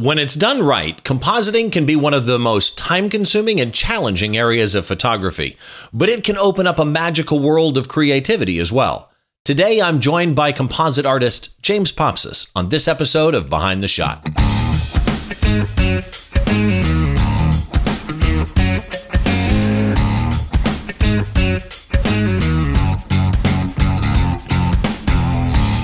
When it's done right, compositing can be one of the most time consuming and challenging areas of photography, but it can open up a magical world of creativity as well. Today, I'm joined by composite artist James Popsys on this episode of Behind the Shot.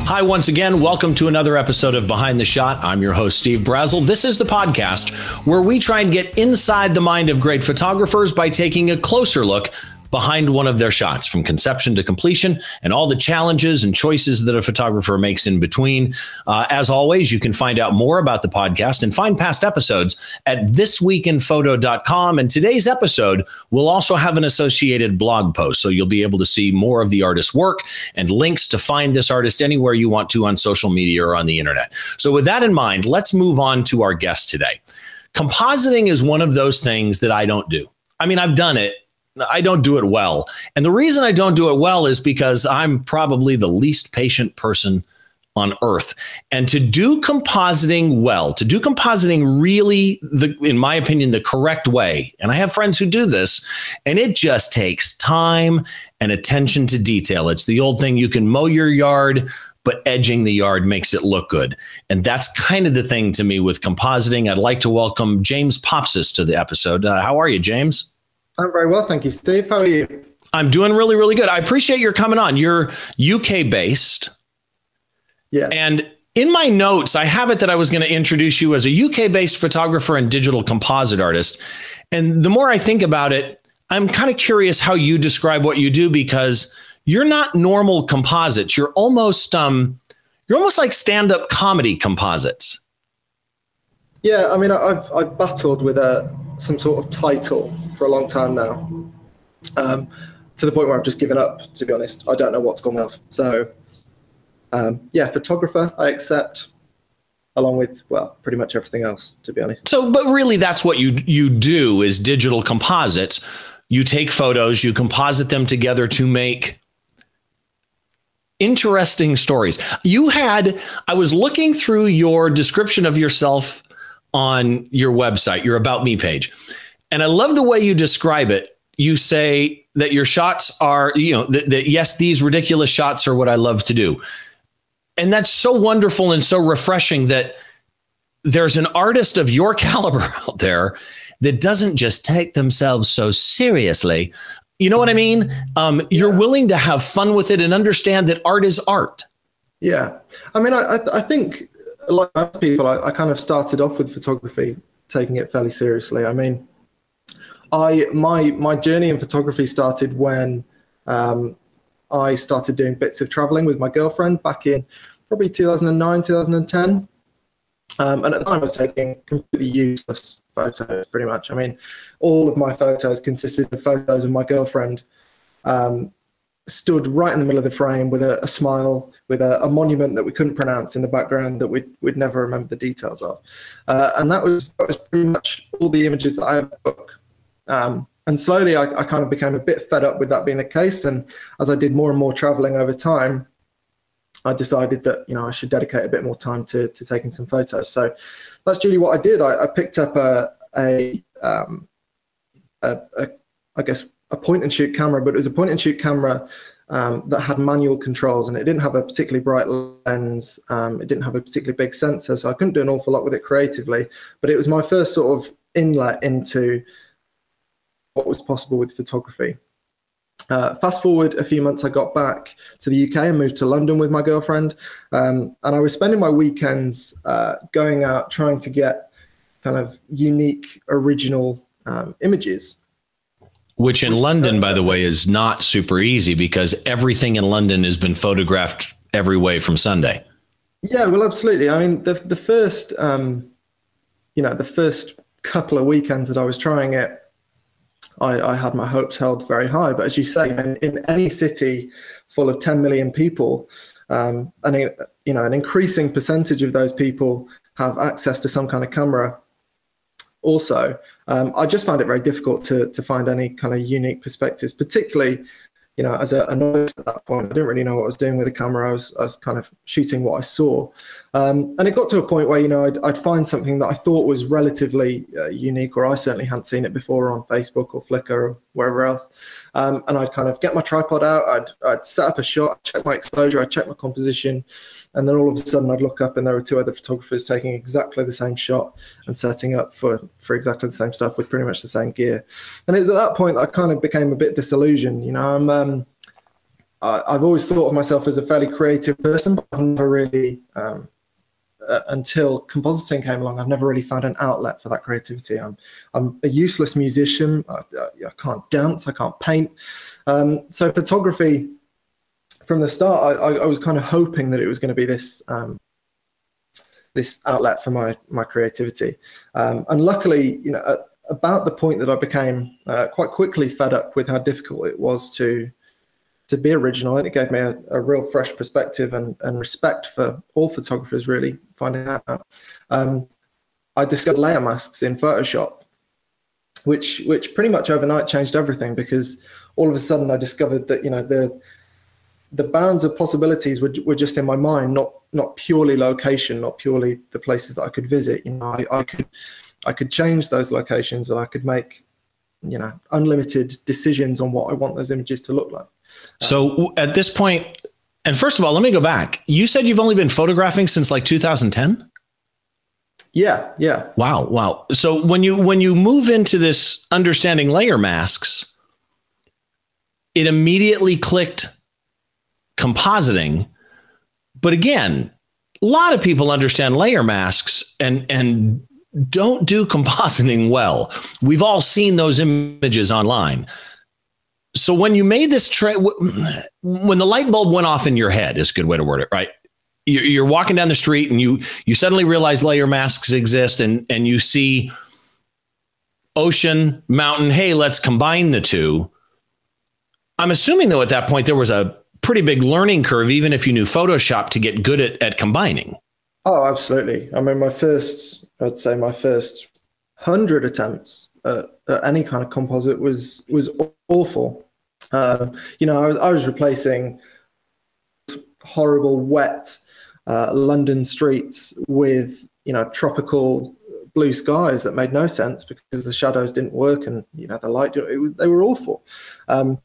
Hi, once again. Welcome to another episode of Behind the Shot. I'm your host, Steve Brazill. This is the podcast where we try and get inside the mind of great photographers by taking a closer look behind one of their shots from conception to completion and all the challenges and choices that a photographer makes in between. Uh, as always, you can find out more about the podcast and find past episodes at thisweekinphoto.com. And today's episode will also have an associated blog post. So you'll be able to see more of the artist's work and links to find this artist anywhere you want to on social media or on the internet. So, with that in mind, let's move on to our guest today. Compositing is one of those things that I don't do. I mean, I've done it I don't do it well. And the reason I don't do it well is because I'm probably the least patient person on earth. And to do compositing well, to do compositing really the in my opinion the correct way. And I have friends who do this and it just takes time and attention to detail. It's the old thing you can mow your yard but edging the yard makes it look good. And that's kind of the thing to me with compositing. I'd like to welcome James Popsys to the episode. Uh, how are you, James? I'm very well, thank you, Steve. How are you? I'm doing really, really good. I appreciate your coming on. You're UK based. Yeah. And in my notes, I have it that I was going to introduce you as a UK based photographer and digital composite artist. And the more I think about it, I'm kind of curious how you describe what you do because you're not normal composites. You're almost um you're almost like stand-up comedy composites. Yeah, I mean I've I've battled with a some sort of title for a long time now, um, to the point where I've just given up. To be honest, I don't know what's gone off. So, um, yeah, photographer, I accept, along with well, pretty much everything else. To be honest. So, but really, that's what you you do is digital composites. You take photos, you composite them together to make interesting stories. You had, I was looking through your description of yourself on your website, your About Me page. And I love the way you describe it. You say that your shots are, you know, that, that yes, these ridiculous shots are what I love to do. And that's so wonderful and so refreshing that there's an artist of your caliber out there that doesn't just take themselves so seriously. You know what I mean? Um, you're willing to have fun with it and understand that art is art. Yeah. I mean, I, I think like most people, I, I kind of started off with photography, taking it fairly seriously. I mean, I my my journey in photography started when um, I started doing bits of traveling with my girlfriend back in probably 2009, 2010. Um, and at the time, I was taking completely useless photos, pretty much. I mean, all of my photos consisted of photos of my girlfriend um, stood right in the middle of the frame with a, a smile, with a, a, monument that we couldn't pronounce in the background that we'd, we'd never remember the details of. Uh, and that was, that was pretty much all the images that I took. Um, and slowly I, I, kind of became a bit fed up with that being the case. And as I did more and more traveling over time, I decided that you know I should dedicate a bit more time to, to taking some photos. So that's really what I did. I, I picked up a a, um, a, a I guess a point and shoot camera, but it was a point and shoot camera um, that had manual controls and it didn't have a particularly bright lens. Um, it didn't have a particularly big sensor, so I couldn't do an awful lot with it creatively. But it was my first sort of inlet into what was possible with photography. Uh, fast forward a few months, I got back to the UK and moved to London with my girlfriend. Um, and I was spending my weekends uh, going out trying to get kind of unique, original um, images. Which in London, by the way, is not super easy because everything in London has been photographed every way from Sunday. Yeah, well, absolutely. I mean, the the first, um, you know, the first couple of weekends that I was trying it, I, I, had my hopes held very high. But as you say, in, in any city full of 10 million people, um, and you know, an increasing percentage of those people have access to some kind of camera. Also, um, I just found it very difficult to to find any kind of unique perspectives, particularly you know, as a, a novice at that point, I didn't really know what I was doing with the camera. I was, I was kind of shooting what I saw. Um, and it got to a point where, you know, I'd, I'd find something that I thought was relatively uh, unique, or I certainly hadn't seen it before on Facebook or Flickr or wherever else. Um, and I'd kind of get my tripod out, I'd, I'd set up a shot, check my exposure, I'd check my composition. And then all of a sudden I'd look up and there were two other photographers taking exactly the same shot and setting up for, for exactly the same stuff with pretty much the same gear. And it was at that point that I kind of became a bit disillusioned. You know, I'm, um, I, I've always thought of myself as a fairly creative person, but I've never really, um, uh, until compositing came along, I've never really found an outlet for that creativity. I'm, I'm a useless musician. I, I can't dance. I can't paint. Um, so photography from the start, I, I, was kind of hoping that it was going to be this um, this outlet for my my creativity. Um, and luckily, you know, at about the point that I became uh, quite quickly fed up with how difficult it was to to be original, and it gave me a, a real fresh perspective and, and respect for all photographers. Really finding that out. Um, I discovered layer masks in Photoshop, which which pretty much overnight changed everything because all of a sudden I discovered that you know the the bounds of possibilities were, were just in my mind, not not purely location, not purely the places that I could visit. You know, I, I could I could change those locations and I could make you know unlimited decisions on what I want those images to look like. So at this point, and first of all, let me go back. You said you've only been photographing since like 2010. Yeah, yeah. Wow, wow. So when you when you move into this understanding layer masks, it immediately clicked compositing. But again, a lot of people understand layer masks and and don't do compositing well. We've all seen those images online. So when you made this trade, when the light bulb went off in your head, is a good way to word it, right? You're walking down the street and you you suddenly realize layer masks exist, and and you see ocean, mountain. Hey, let's combine the two. I'm assuming though at that point there was a pretty big learning curve, even if you knew Photoshop, to get good at, at combining. Oh, absolutely. I mean, my first, I'd say my first hundred attempts at, at, any kind of composite was was awful. Uh, you know, I was I was replacing horrible wet uh, London streets with you know tropical blue skies that made no sense because the shadows didn't work and you know the light it was they were awful. Um,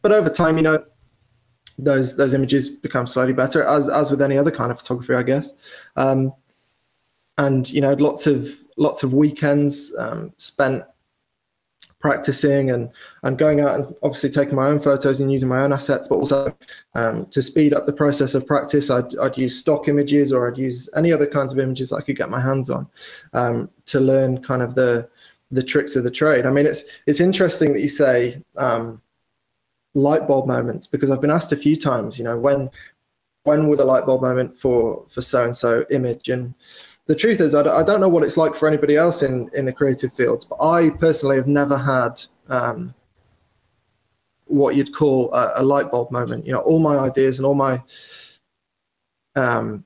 but over time, you know, those those images become slightly better, as as with any other kind of photography, I guess. Um, and you know, lots of lots of weekends um, spent practicing and and going out and obviously taking my own photos and using my own assets, but also um, to speed up the process of practice, I'd, I'd use stock images or I'd use any other kinds of images I could get my hands on um, to learn kind of the the tricks of the trade. I mean, it's it's interesting that you say um, light bulb moments because I've been asked a few times, you know, when when was a light bulb moment for for so and so image and the truth is I don't know what it's like for anybody else in in the creative fields but i personally have never had um, what you'd call a, a, light bulb moment. You know all my ideas and all my um,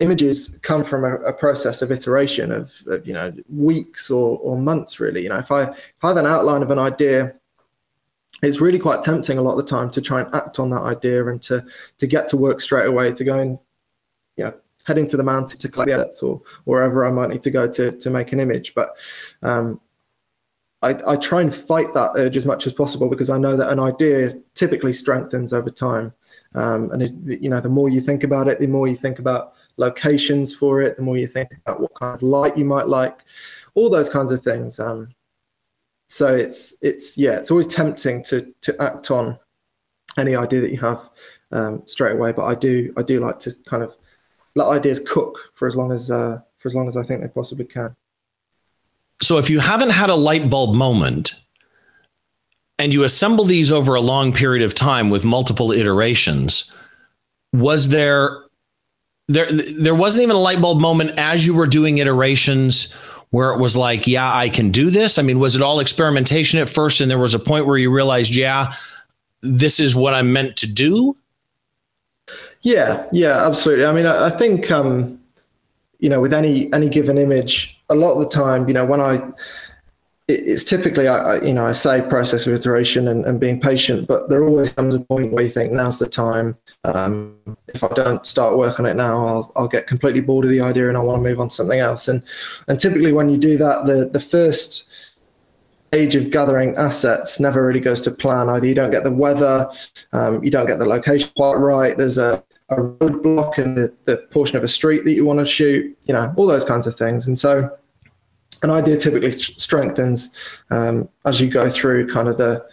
images come from a, a process of iteration of, of, you know weeks or, or months really. You know if i if i have an outline of an idea it's really quite tempting a lot of the time to try and act on that idea and to to get to work straight away to go and you know head into the mountain to collect the edits or wherever I might need to go to to make an image. But um, I, I try and fight that urge as much as possible because I know that an idea typically strengthens over time. Um, and it, you know, the more you think about it, the more you think about locations for it, the more you think about what kind of light you might like, all those kinds of things. Um, so it's it's yeah, it's always tempting to to act on any idea that you have um, straight away. But I do I do like to kind of let ideas cook for as long as uh, for as long as I think they possibly can. So if you haven't had a light bulb moment and you assemble these over a long period of time with multiple iterations, was there there there wasn't even a light bulb moment as you were doing iterations where it was like, yeah, I can do this? I mean, was it all experimentation at first and there was a point where you realized, yeah, this is what I'm meant to do? Yeah, yeah, absolutely. I mean, I, I think, um, you know, with any any given image, a lot of the time, you know, when I it's typically, I, you know, I say process of iteration and, and being patient, but there always comes a point where you think now's the time. Um, if I don't start work on it now, I'll, I'll get completely bored of the idea and I want to move on to something else. And and typically when you do that, the the first stage of gathering assets never really goes to plan. Either you don't get the weather, um, you don't get the location quite right. There's a a roadblock in the, the portion of a street that you want to shoot, you know, all those kinds of things. And so an idea typically strengthens um, as you go through kind of the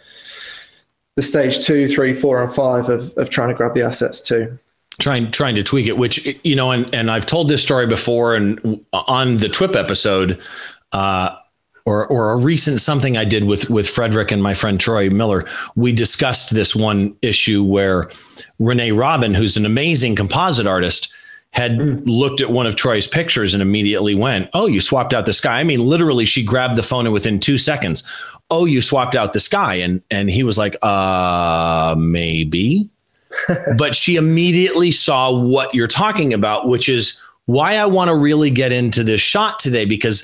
the stage two, three, four, and five of, of trying to grab the assets too. Trying trying to tweak it, which you know, and and I've told this story before, and on the TWIP episode, uh, or or a recent something I did with with Frederick and my friend Troy Miller, we discussed this one issue where Renee Robyn, who's an amazing composite artist, had mm. looked at one of Troy's pictures and immediately went, "Oh, you swapped out the sky." I mean, literally, she grabbed the phone and within two seconds, "Oh, you swapped out the sky," and and he was like, "Uh, maybe," but she immediately saw what you're talking about, which is why I want to really get into this shot today because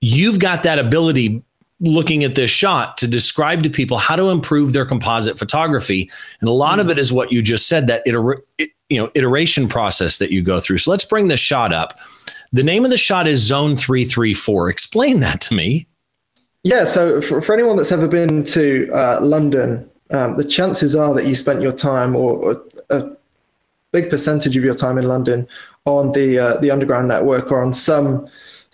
you've got that ability looking at this shot to describe to people how to improve their composite photography. And a lot mm. of it is what you just said that iter- you know iteration process that you go through. So let's bring the shot up. The name of the shot is zone 334 explain that to me. Yeah so for, for anyone that's ever been to uh, london um, the chances are that you spent your time or, or, a big percentage of your time in london on the uh, the underground network or on some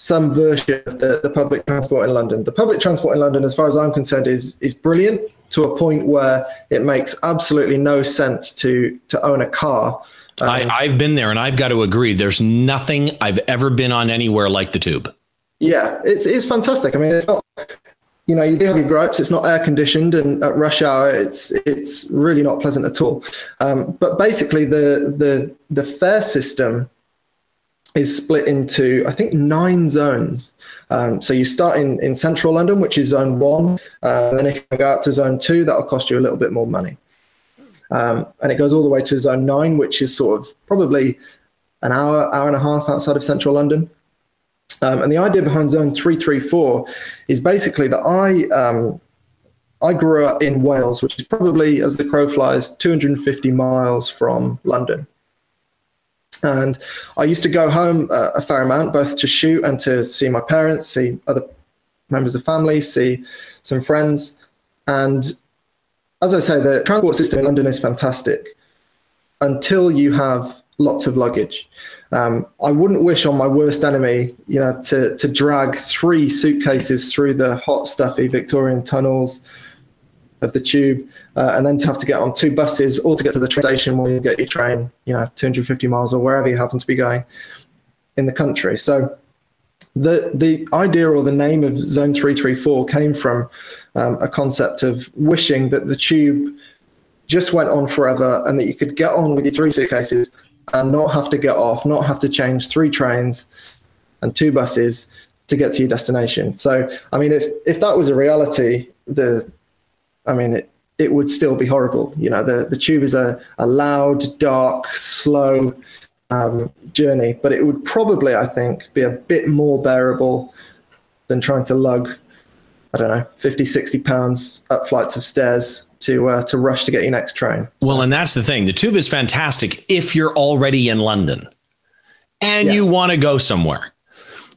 some version of the, the public transport in London. The public transport in London, as far as I'm concerned, is is brilliant to a point where it makes absolutely no sense to to own a car. Um, I, I've been there, and I've got to agree. There's nothing I've ever been on anywhere like the tube. Yeah, it's it's fantastic. I mean, it's not you know, you do have your gripes. It's not air conditioned, and at rush hour, it's it's really not pleasant at all. Um, but basically, the the the fare system is split into, I think, nine zones. Um, so you start in, in central London, which is zone one. Uh, then if you go out to zone two, that'll cost you a little bit more money. Um, and it goes all the way to zone nine, which is sort of probably an hour, hour and a half outside of central London. Um, and the idea behind zone 334 is basically that I, um, I grew up in Wales, which is probably, as the crow flies, 250 miles from London. And I used to go home uh, a fair amount, both to shoot and to see my parents, see other members of family, see some friends. And as I say, the transport system in London is fantastic until you have lots of luggage. Um, I wouldn't wish on my worst enemy, you know, to to drag three suitcases through the hot, stuffy Victorian tunnels, of the tube, uh, and then to have to get on two buses all to get to the train station where you get your train, you know, 250 miles or wherever you happen to be going in the country. So the the idea or the name of Zone 334 came from um, a concept of wishing that the tube just went on forever and that you could get on with your three suitcases and not have to get off, not have to change three trains and two buses to get to your destination. So, I mean, if if that was a reality, the I mean, it, it would still be horrible. You know, the, the tube is a, a loud, dark, slow um, journey, but it would probably, I think, be a bit more bearable than trying to lug, I don't know, 50, 60 pounds up flights of stairs to uh, to rush to get your next train. So. Well, and that's the thing. The tube is fantastic if you're already in London and yes. you want to go somewhere.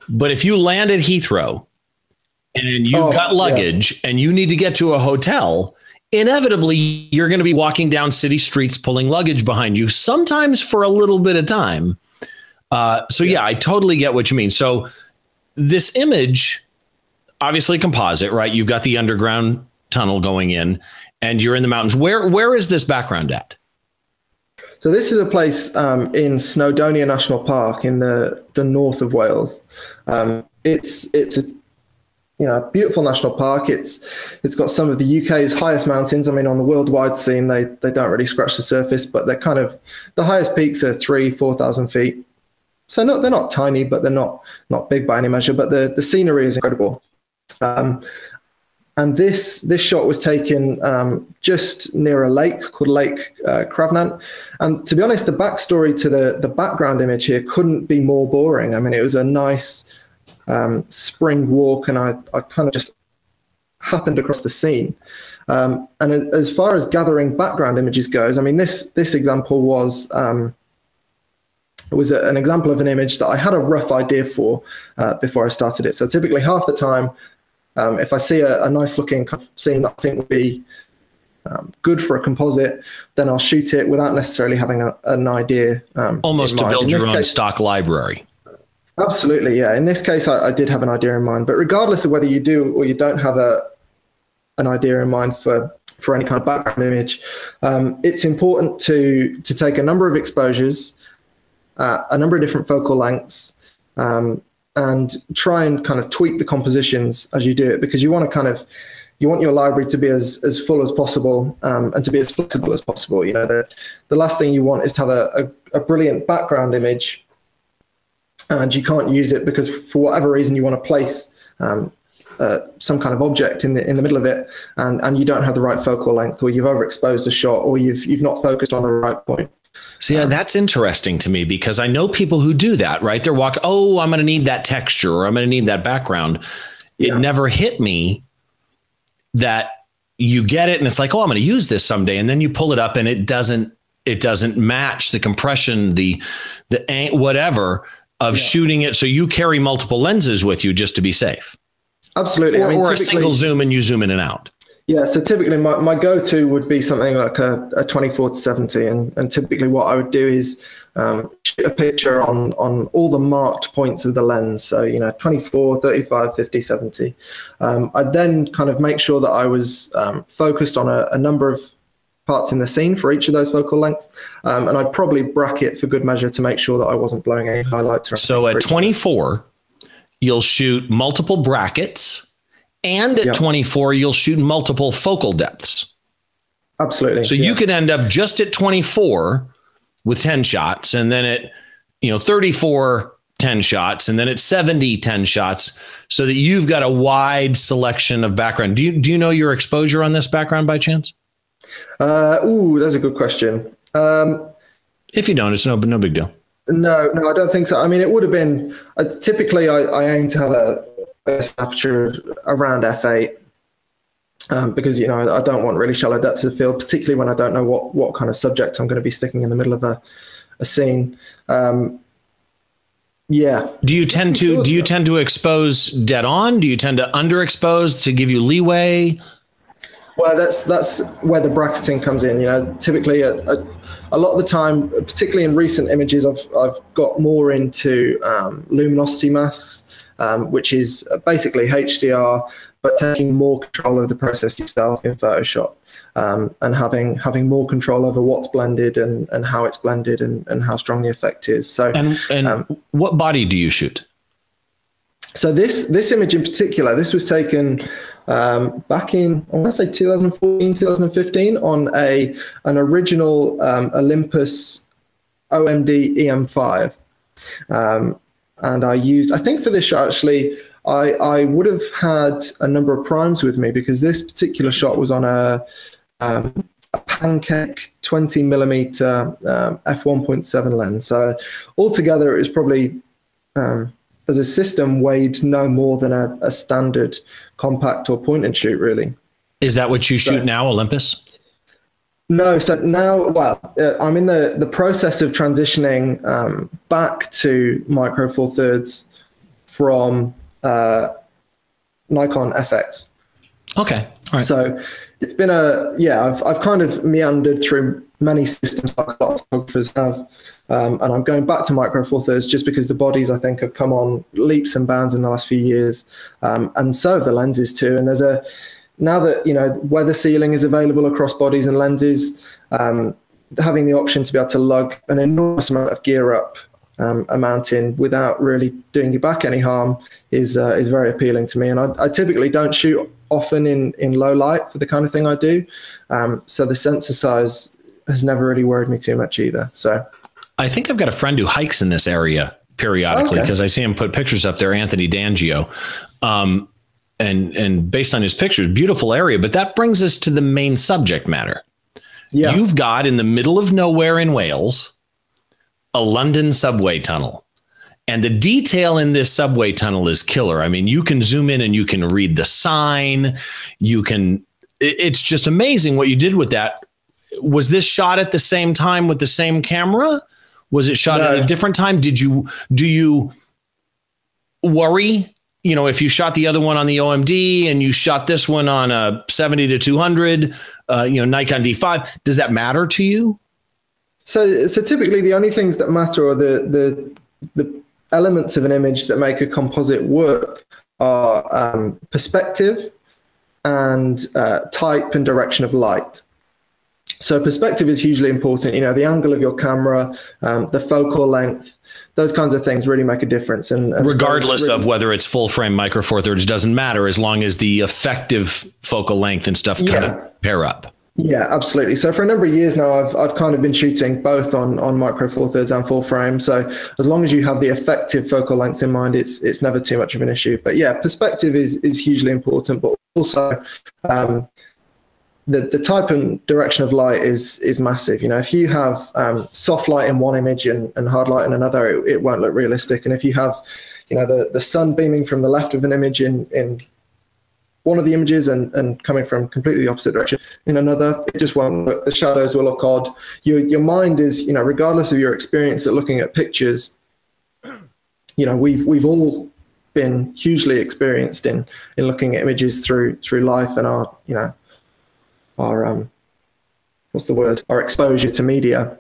But if you land at Heathrow and you've oh, got luggage yeah. and you need to get to a hotel, inevitably you're going to be walking down city streets pulling luggage behind you, sometimes for a little bit of time. Uh, so, yeah. yeah, I totally get what you mean. So, this image, obviously composite, right? You've got the underground tunnel going in and you're in the mountains. Where Where is this background at? So this is a place um, in Snowdonia National Park in the, the north of Wales. Um, it's it's a you know, beautiful national park. It's it's got some of the UK's highest mountains. I mean, on the worldwide scene, they they don't really scratch the surface, but they're kind of the highest peaks are three, four thousand feet. So not they're not tiny, but they're not not big by any measure. But the the scenery is incredible. Um, and this this shot was taken um, just near a lake called Lake uh, Crafnant. And to be honest, the backstory to the the background image here couldn't be more boring. I mean, it was a nice um, spring walk, and I, I kind of just happened across the scene. Um, and as far as gathering background images goes, I mean, this this example was um, was a, an example of an image that I had a rough idea for uh, before I started it. So typically, half the time, um, if I see a, a nice looking scene that I think would be um, good for a composite, then I'll shoot it without necessarily having a, an idea. Um, Almost to build your own case, stock library. Absolutely, yeah. In this case, I, I, did have an idea in mind, but regardless of whether you do or you don't have a an idea in mind for for any kind of background image, um, it's important to to take a number of exposures, uh, a number of different focal lengths, um, and try and kind of tweak the compositions as you do it because you want to kind of you want your library to be as, as full as possible um, and to be as flexible as possible. You know, the, the last thing you want is to have a, a, a brilliant background image and you can't use it because for whatever reason you want to place um, uh, some kind of object in the in the middle of it, and and you don't have the right focal length, or you've overexposed a shot, or you've you've not focused on the right point. See, um, that's interesting to me because I know people who do that. Right, they're walking. Oh, I'm going to need that texture, or I'm going to need that background. It yeah. never hit me that you get it, and it's like, oh, I'm going to use this someday, and then you pull it up, and it doesn't it doesn't match the compression, the the whatever of yeah. shooting it so you carry multiple lenses with you just to be safe. Absolutely. Or, I mean, or a single zoom and you zoom in and out. Yeah, so typically my, my go-to would be something like a, a 24 to 70. And, and typically what I would do is um, shoot a picture on, on all the marked points of the lens. So, you know, 24, 35, 50, 70. Um, I'd then kind of make sure that I was um, focused on a, a number of parts in the scene for each of those focal lengths. Um, and I'd probably bracket for good measure to make sure that I wasn't blowing any highlights. so at 24, you'll shoot multiple brackets. And at 24, you'll shoot multiple focal depths. Absolutely. So yeah. you could end up just at 24 with 10 shots and then at, you know, 34, 10 shots and then at 70 10 shots so that you've got a wide selection of background do you do you know your exposure on this background by chance uh, ooh, that's a good question. Um, if you don't, it's no no big deal. No, no, I don't think so. I mean, it would have been uh, typically I, I, aim to have a, a aperture around f8 um, because you know I don't want really shallow depths of field, particularly when I don't know what what kind of subject I'm going to be sticking in the middle of a, a scene. Um, yeah. Do you tend to do you tend to expose dead on? Do you tend to underexpose to give you leeway? Well, that's that's where the bracketing comes in. You know, typically a, a, a lot of the time, particularly in recent images, I've I've got more into um, luminosity masks, um, which is basically HDR, but taking more control of the process yourself in Photoshop. Um, and having having more control over what's blended and, and how it's blended and, and how strong the effect is. So, and, and um, what body do you shoot? So this this image in particular, this was taken um, back in I want to say 2014, 2015 on a an original um, Olympus OMD EM5, um, and I used I think for this shot actually I I would have had a number of primes with me because this particular shot was on a um, a pancake 20 millimeter um, f1.7 lens. So altogether, it was probably um, as a system weighed no more than a, a standard compact or point and shoot, really. Is that what you shoot so, now, Olympus? No, so now, well, uh, I'm in the, the process of transitioning um, back to Micro Four Thirds from uh, Nikon FX. Okay. All right. So it's been a, yeah, I've, I've kind of meandered through many systems like a lot of photographers have. Um, and I'm going back to Micro Four Thirds just because the bodies I think have come on leaps and bounds in the last few years, um, and so have the lenses too. And there's a now that you know weather sealing is available across bodies and lenses, um, having the option to be able to lug an enormous amount of gear up um, a mountain without really doing your back any harm is uh, is very appealing to me. And I, I, typically don't shoot often in in low light for the kind of thing I do, um, so the sensor size has never really worried me too much either. So I think I've got a friend who hikes in this area periodically because okay. I see him put pictures up there. Anthony D'Angio, um, and and based on his pictures, beautiful area. But that brings us to the main subject matter. Yeah. You've got in the middle of nowhere in Wales a London subway tunnel. And the detail in this subway tunnel is killer. I mean, you can zoom in and you can read the sign. You can, it's just amazing what you did with that. Was this shot at the same time with the same camera? Was it shot no. at a different time? Did you, do you worry you know, if you shot the other one on the OMD and you shot this one on a 70 to 200, uh, you know, Nikon D5, does that matter to you? So, so typically the only things that matter are the the the elements of an image that make a composite work are um, perspective and uh, type and direction of light. So perspective is hugely important. You know, the angle of your camera, um, the focal length, those kinds of things really make a difference. And, and regardless really, of whether it's full frame, micro four thirds, doesn't matter as long as the effective focal length and stuff yeah. kind of pair up. Yeah, absolutely. So for a number of years now, I've I've kind of been shooting both on on micro four thirds and full frame. So as long as you have the effective focal lengths in mind, it's it's never too much of an issue. But yeah, perspective is is hugely important, but also um, the, the type and direction of light is is massive. You know, if you have um, soft light in one image and, and hard light in another, it, it, won't look realistic. And if you have, you know, the, the sun beaming from the left of an image in, in one of the images and, and coming from completely the opposite direction in another, it just won't look, the shadows will look odd. Your, your mind is, you know, regardless of your experience at looking at pictures, you know, we've, we've all been hugely experienced in, in looking at images through, through life and our, you know, our um, what's the word our exposure to media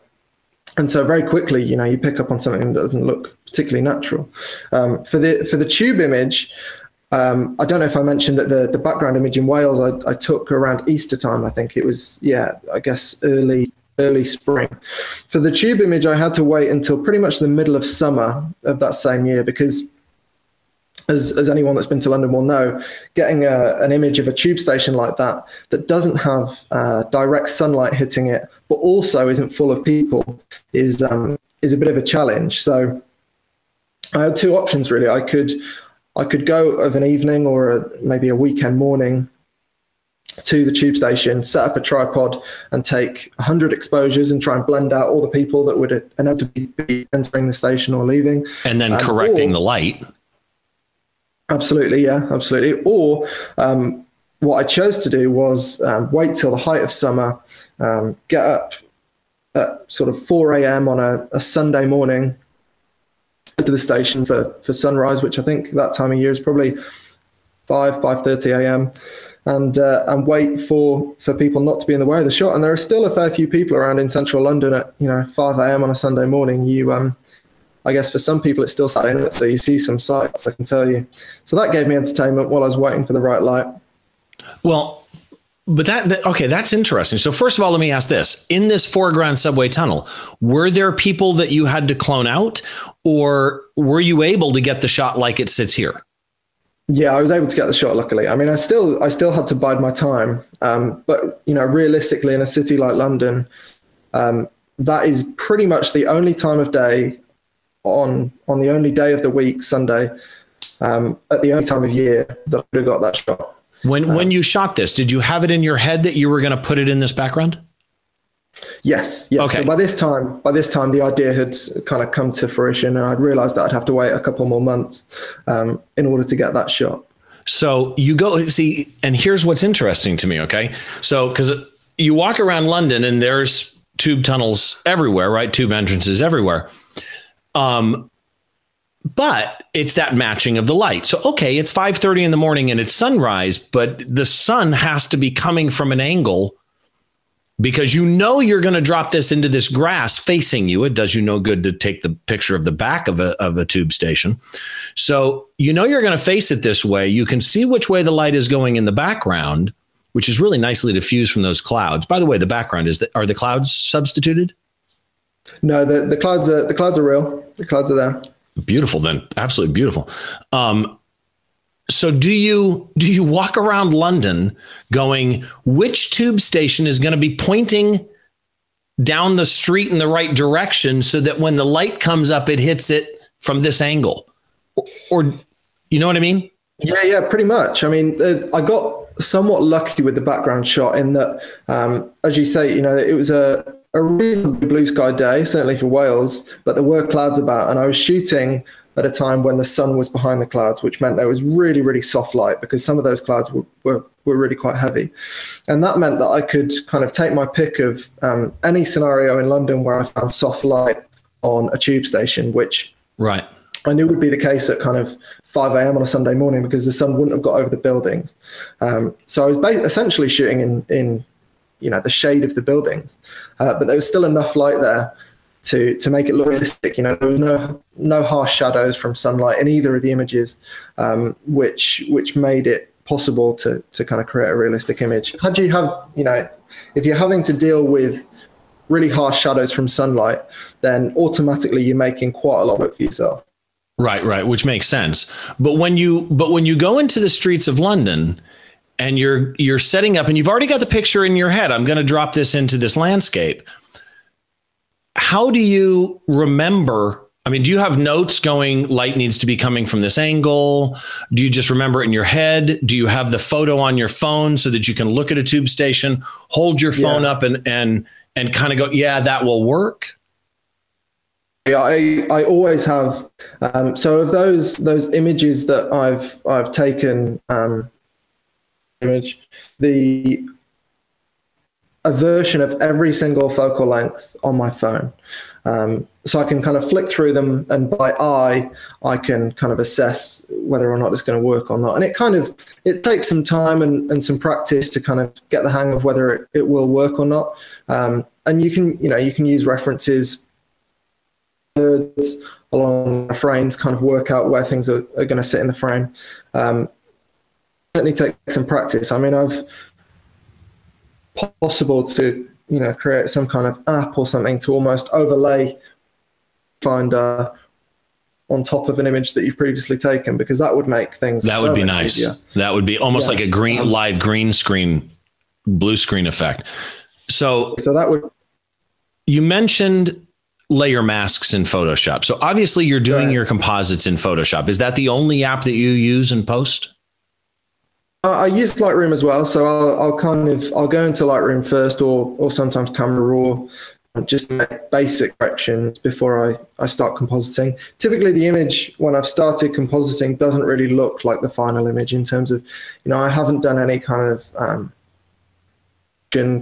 and so very quickly you know you pick up on something that doesn't look particularly natural um, for the for the tube image um, I don't know if I mentioned that the, the background image in Wales I, I took around Easter time. I think it was, yeah, I guess early early spring. For the tube image, I had to wait until pretty much the middle of summer of that same year because as, as anyone that's been to London will know, getting a, an image of a tube station like that that doesn't have uh, direct sunlight hitting it, but also isn't full of people, is um, is a bit of a challenge. So I had two options really. I could I could go of an evening or a, maybe a weekend morning to the tube station, set up a tripod, and take 100 exposures and try and blend out all the people that would inevitably be entering the station or leaving. And then um, correcting or, the light. Absolutely, yeah, absolutely. Or um, what I chose to do was um, wait till the height of summer, um, get up at sort of 4 a.m. on a, a Sunday morning to the station for, for sunrise, which I think that time of year is probably 5, 5.30 a.m. And, uh, and wait for, for people not to be in the way of the shot. And there are still a fair few people around in central London at, you know, 5 a.m. on a Sunday morning. You, um, I guess for some people it's still Saturday so you see some sights, I can tell you. So that gave me entertainment while I was waiting for the right light. Well, but that, that, okay, that's interesting. So first of all, let me ask this: in this foreground subway tunnel, were there people that you had to clone out, or were you able to get the shot like it sits here? Yeah, I was able to get the shot. Luckily, I mean, I still I still had to bide my time, um, but you know, realistically, in a city like London, um, that is pretty much the only time of day on on the only day of the week, Sunday, um, at the only time of year that I would have got that shot. When um, when you shot this, did you have it in your head that you were going to put it in this background? Yes. Yes. Okay. So by this time, by this time, the idea had kind of come to fruition, and I'd realised that I'd have to wait a couple more months um, in order to get that shot. So you go see, and here's what's interesting to me. Okay, so because you walk around London and there's tube tunnels everywhere, right? Tube entrances everywhere. Um, but it's that matching of the light. So okay, it's 5:30 in the morning and it's sunrise, but the sun has to be coming from an angle because you know you're going to drop this into this grass facing you. It does you no good to take the picture of the back of a of a tube station. So, you know you're going to face it this way. You can see which way the light is going in the background, which is really nicely diffused from those clouds. By the way, the background is that are the clouds substituted? No, the, the clouds are the clouds are real. The clouds are there. Beautiful, then absolutely beautiful. Um, so do you do you walk around London going which tube station is going to be pointing down the street in the right direction so that when the light comes up it hits it from this angle or, or you know what I mean? Yeah, yeah, pretty much. I mean, uh, I got somewhat lucky with the background shot in that, um, as you say, you know, it was a a reasonably blue sky day, certainly for Wales, but there were clouds about, and I was shooting at a time when the sun was behind the clouds, which meant there was really, really soft light because some of those clouds were, were, were really quite heavy. And that meant that I could kind of take my pick of um, any scenario in London where I found soft light on a tube station, which right. I knew would be the case at kind of 5 a.m. on a Sunday morning because the sun wouldn't have got over the buildings. Um, so I was ba- essentially shooting in, in, you know, the shade of the buildings, uh, but there was still enough light there to to make it look realistic. You know, there was no no harsh shadows from sunlight in either of the images, um, which which made it possible to to kind of create a realistic image. Had you have you know, if you're having to deal with really harsh shadows from sunlight, then automatically you're making quite a lot of work for yourself. Right, right, which makes sense. But when you but when you go into the streets of London and you're you're setting up and you've already got the picture in your head, I'm going to drop this into this landscape how do you remember? I mean, do you have notes going, light needs to be coming from this angle? Do you just remember it in your head? Do you have the photo on your phone so that you can look at a tube station, hold your phone yeah. up and, and, and kind of go, yeah, that will work? I, I always have. Um, so of those those images that I've I've taken, um, image, the a version of every single focal length on my phone. Um, so I can kind of flick through them, and by eye, I can kind of assess whether or not it's going to work or not. And it kind of it takes some time and, and some practice to kind of get the hang of whether it, it will work or not. Um, and you can you know you can use references along frames, kind of work out where things are, are going to sit in the frame. Um, certainly take some practice. I mean, I've possible to you know create some kind of app or something to almost overlay finder on top of an image that you've previously taken because that would make things that so would be nice easier. that would be almost yeah. like a green um, live green screen blue screen effect so so that would you mentioned layer masks in photoshop so obviously you're doing your composites in photoshop is that the only app that you use in post I use Lightroom as well, so I'll, I'll, kind of I'll go into Lightroom first, or or sometimes Camera Raw, just make basic corrections before I, I start compositing. Typically, the image when I've started compositing doesn't really look like the final image in terms of, you know, I haven't done any kind of um,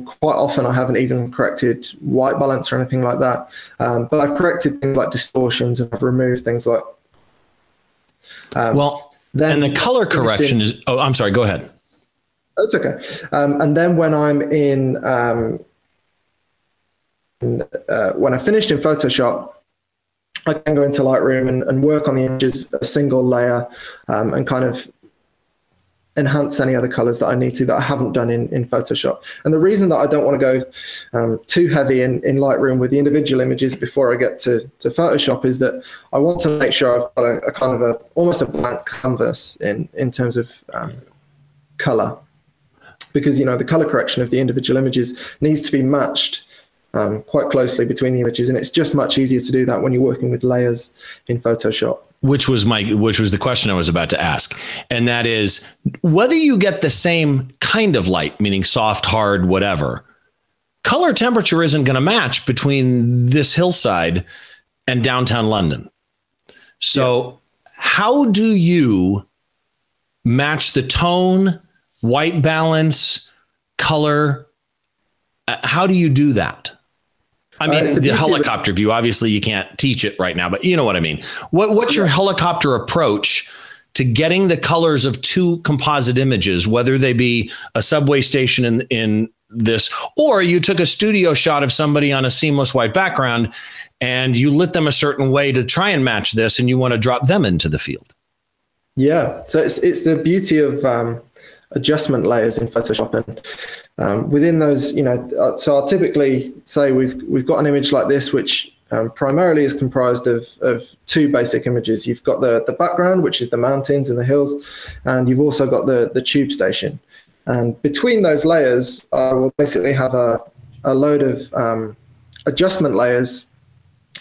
quite often I haven't even corrected white balance or anything like that. Um, but I've corrected things like distortions and I've removed things like. Um, well, then and the color correction in, is. Oh, I'm sorry. Go ahead. That's okay. Um, and then when I'm in, um, in uh, when I finished in Photoshop, I can go into Lightroom and, and work on the images a single layer um, and kind of enhance any other colors that I need to that I haven't done in, in Photoshop. And the reason that I don't want to go um, too heavy in, in Lightroom with the individual images before I get to, to Photoshop is that I want to make sure I've got a, a kind of a almost a blank canvas in, in terms of um, color. Because you know the color correction of the individual images needs to be matched um, quite closely between the images, and it's just much easier to do that when you're working with layers in Photoshop which was my which was the question I was about to ask, and that is whether you get the same kind of light, meaning soft, hard, whatever. Color temperature isn't going to match between this hillside and downtown London. So, yeah. how do you match the tone, white balance, color? Uh, how do you do that? I mean, uh, the, the helicopter view. Obviously, you can't teach it right now, but you know what I mean. What what's your helicopter approach to getting the colors of two composite images, whether they be a subway station in in this, or you took a studio shot of somebody on a seamless white background, and you lit them a certain way to try and match this, and you want to drop them into the field. Yeah, so it's it's the beauty of um, adjustment layers in Photoshop. And um, within those, you know, uh, so I'll typically say we've we've got an image like this, which um, primarily is comprised of, of two basic images. You've got the, the background, which is the mountains and the hills, and you've also got the, the tube station. And between those layers, I will basically have a, a load of um, adjustment layers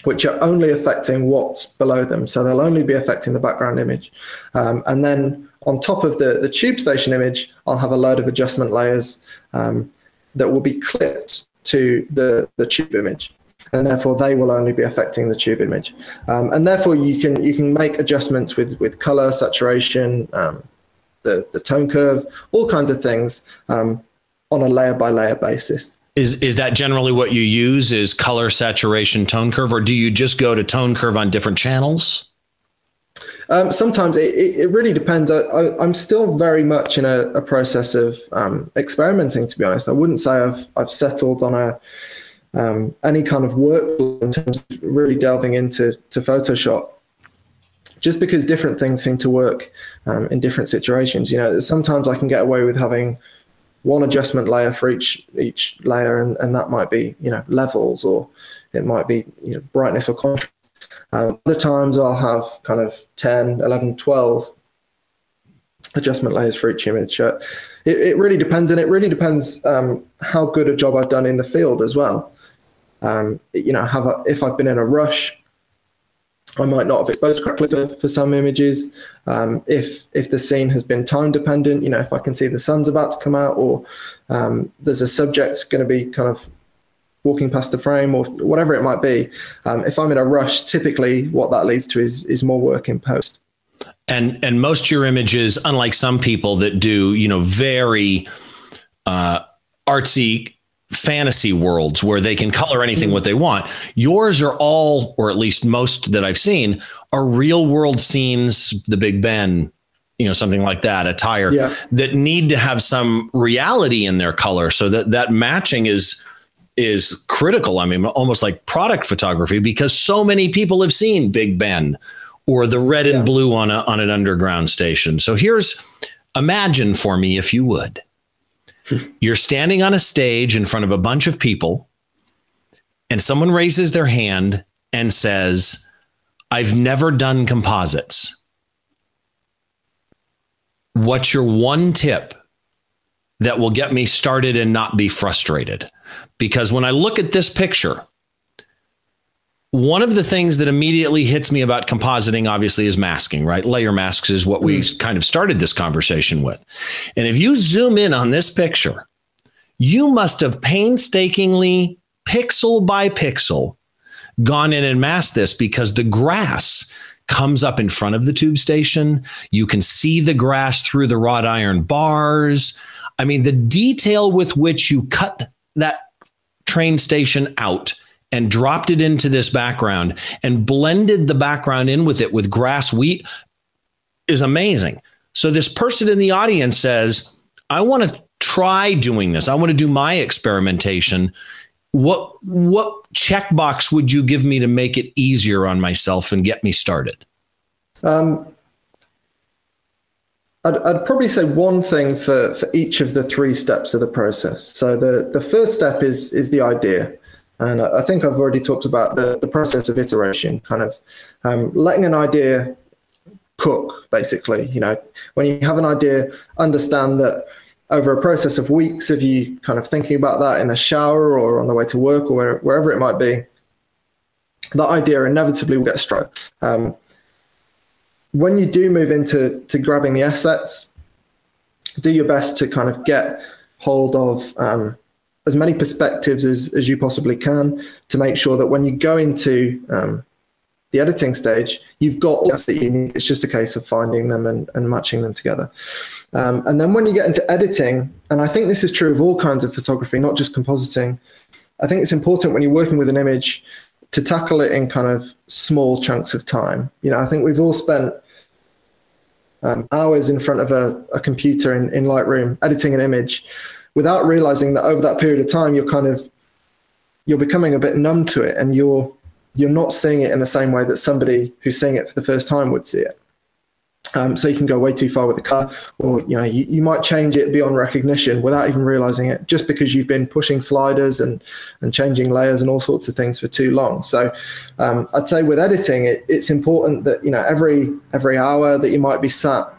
which are only affecting what's below them. So they'll only be affecting the background image. Um, and then on top of the, the tube station image, I'll have a load of adjustment layers um, that will be clipped to the, the tube image. and therefore they will only be affecting the tube image. Um, and therefore you can you can make adjustments with with color, saturation, um, the the tone curve, all kinds of things um, on a layer by layer basis. Is is that generally what you use? Is color, saturation, tone curve, or do you just go to tone curve on different channels? Um, sometimes it, it, really depends. I, am still very much in a, a process of um, experimenting. To be honest, I wouldn't say I've I've settled on a um, any kind of work in terms of really delving into to Photoshop. Just because different things seem to work um, in different situations. You know, sometimes I can get away with having one adjustment layer for each each layer, and, and that might be you know levels or it might be you know brightness or contrast um, other times I'll have kind of 10, 11, 12 adjustment layers for each image. Uh, it, it, really depends, and it really depends um, how good a job I've done in the field as well. Um, you know, have a, if I've been in a rush, I might not have exposed correctly for, for some images. Um, if if the scene has been time dependent, you know, if I can see the sun's about to come out, or um, there's a subject going to be kind of walking past the frame or whatever it might be. Um, if I'm in a rush, typically what that leads to is is more work in post. And and most your images, unlike some people that do, you know, very uh, artsy fantasy worlds where they can color anything what they want. Yours are all, or at least most that I've seen, are real world scenes. The Big Ben, you know, something like that, attire yeah. that need to have some reality in their color, so that that matching is is critical. I mean, almost like product photography because so many people have seen Big Ben or the red and blue on a, on an underground station. So here's imagine for me if you would. You're standing on a stage in front of a bunch of people and someone raises their hand and says, "I've never done composites." What's your one tip that will get me started and not be frustrated? Because when I look at this picture, one of the things that immediately hits me about compositing obviously is masking, right? Layer masks is what we mm. kind of started this conversation with. And if you zoom in on this picture, you must have painstakingly, pixel by pixel, gone in and masked this because the grass comes up in front of the tube station. You can see the grass through the wrought iron bars. I mean, the detail with which you cut that train station out and dropped it into this background and blended the background in with it with grass wheat is amazing. So this person in the audience says, I want to try doing this. I want to do my experimentation. What what checkbox would you give me to make it easier on myself and get me started? Um, I'd, I'd, probably say one thing for, for each of the three steps of the process. So the, the first step is is the idea. And I think I've already talked about the, the process of iteration, kind of um, letting an idea cook, basically. You know, when you have an idea, understand that over a process of weeks of you kind of thinking about that in the shower or on the way to work or where, wherever it might be, that idea inevitably will get struck. Um, when you do move into to grabbing the assets, do your best to kind of get hold of um, as many perspectives as, as you possibly can to make sure that when you go into um, the editing stage, you've got all that you need. It's just a case of finding them and, and matching them together. Um, and then when you get into editing, and I think this is true of all kinds of photography, not just compositing, I think it's important when you're working with an image to tackle it in kind of small chunks of time. You know, I think we've all spent um, hours in front of a, a computer in, in Lightroom editing an image without realizing that over that period of time you're kind of you're becoming a bit numb to it and you're you're not seeing it in the same way that somebody who's seeing it for the first time would see it um, so you can go way too far with the car, or you know you, you might change it beyond recognition without even realizing it, just because you've been pushing sliders and and changing layers and all sorts of things for too long. So um, I'd say with editing, it, it's important that you know every every hour that you might be sat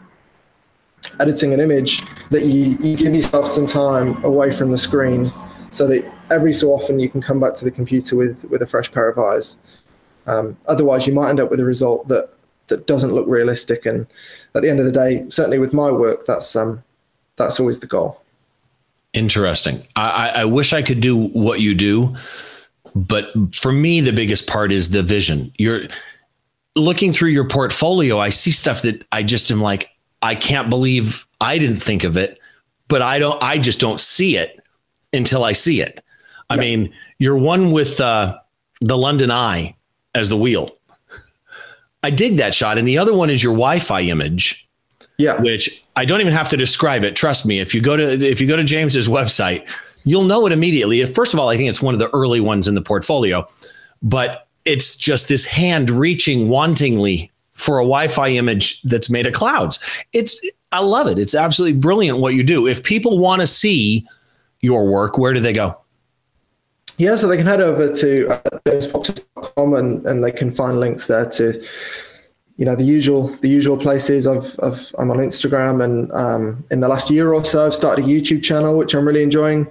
editing an image, that you, you give yourself some time away from the screen, so that every so often you can come back to the computer with with a fresh pair of eyes. Um, otherwise, you might end up with a result that that doesn't look realistic. And at the end of the day, certainly with my work, that's um, that's always the goal. Interesting. I, I wish I could do what you do. But for me, the biggest part is the vision. You're looking through your portfolio. I see stuff that I just am like, I can't believe I didn't think of it, but I don't, I just don't see it until I see it. I mean, you're one with uh, the London Eye as the wheel. I dig that shot. And the other one is your Wi-Fi image. Yeah. Which I don't even have to describe it. Trust me. If you go to if you go to James's website, you'll know it immediately. First of all, I think it's one of the early ones in the portfolio, but it's just this hand reaching wantingly for a Wi-Fi image that's made of clouds. It's I love it. It's absolutely brilliant what you do. If people want to see your work, where do they go? Yeah, so they can head over to uh, and, and they can find links there to, you know, the usual the usual places. I've, I've I'm on Instagram and um, in the last year or so I've started a YouTube channel which I'm really enjoying.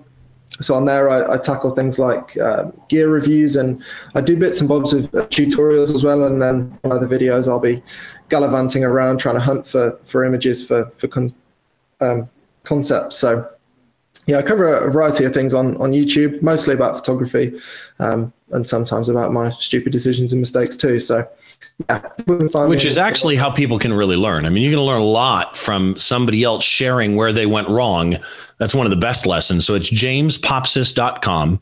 So on there I, I tackle things like uh, gear reviews and I do bits and bobs of uh, tutorials as well. And then on other videos I'll be gallivanting around trying to hunt for for images for for con- um, concepts. So yeah, I cover a variety of things on, on YouTube, mostly about photography, um, and sometimes about my stupid decisions and mistakes too. So, yeah, which is actually how people can really learn. I mean, you're going to learn a lot from somebody else sharing where they went wrong. That's one of the best lessons. So it's jamespopsys.com.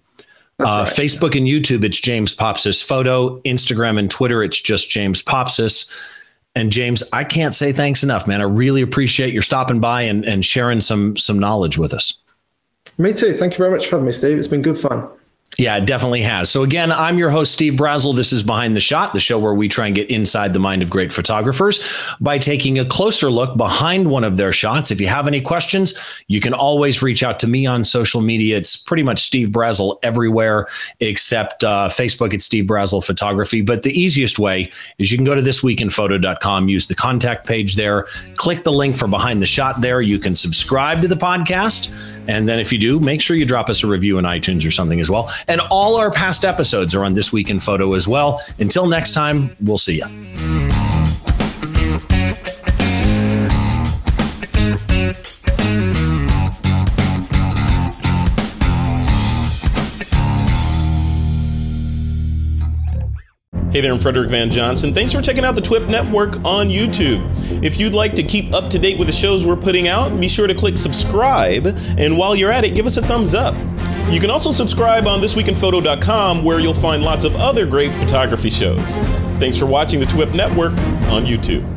Uh, right. Facebook and YouTube, it's James Popsys Photo. Instagram and Twitter, it's just James Popsys. And James, I can't say thanks enough, man. I really appreciate your stopping by and, and sharing some some knowledge with us. Me too. Thank you very much for having me, Steve. It's been good fun. Yeah, it definitely has. So, again, I'm your host, Steve Brazill. This is Behind the Shot, the show where we try and get inside the mind of great photographers by taking a closer look behind one of their shots. If you have any questions, you can always reach out to me on social media. It's pretty much Steve Brazill everywhere except uh, Facebook. It's Steve Brazill Photography. But the easiest way is you can go to thisweekinphoto.com, use the contact page there, click the link for Behind the Shot there. You can subscribe to the podcast. And then if you do, make sure you drop us a review in iTunes or something as well. And all our past episodes are on This Week in Photo as well. Until next time, we'll see you. Hey there, I'm Frederick Van Johnson. Thanks for checking out the TWIP Network on YouTube. If you'd like to keep up to date with the shows we're putting out, be sure to click subscribe. And while you're at it, give us a thumbs up. You can also subscribe on thisweekinphoto.com where you'll find lots of other great photography shows. Thanks for watching the TWIP Network on YouTube.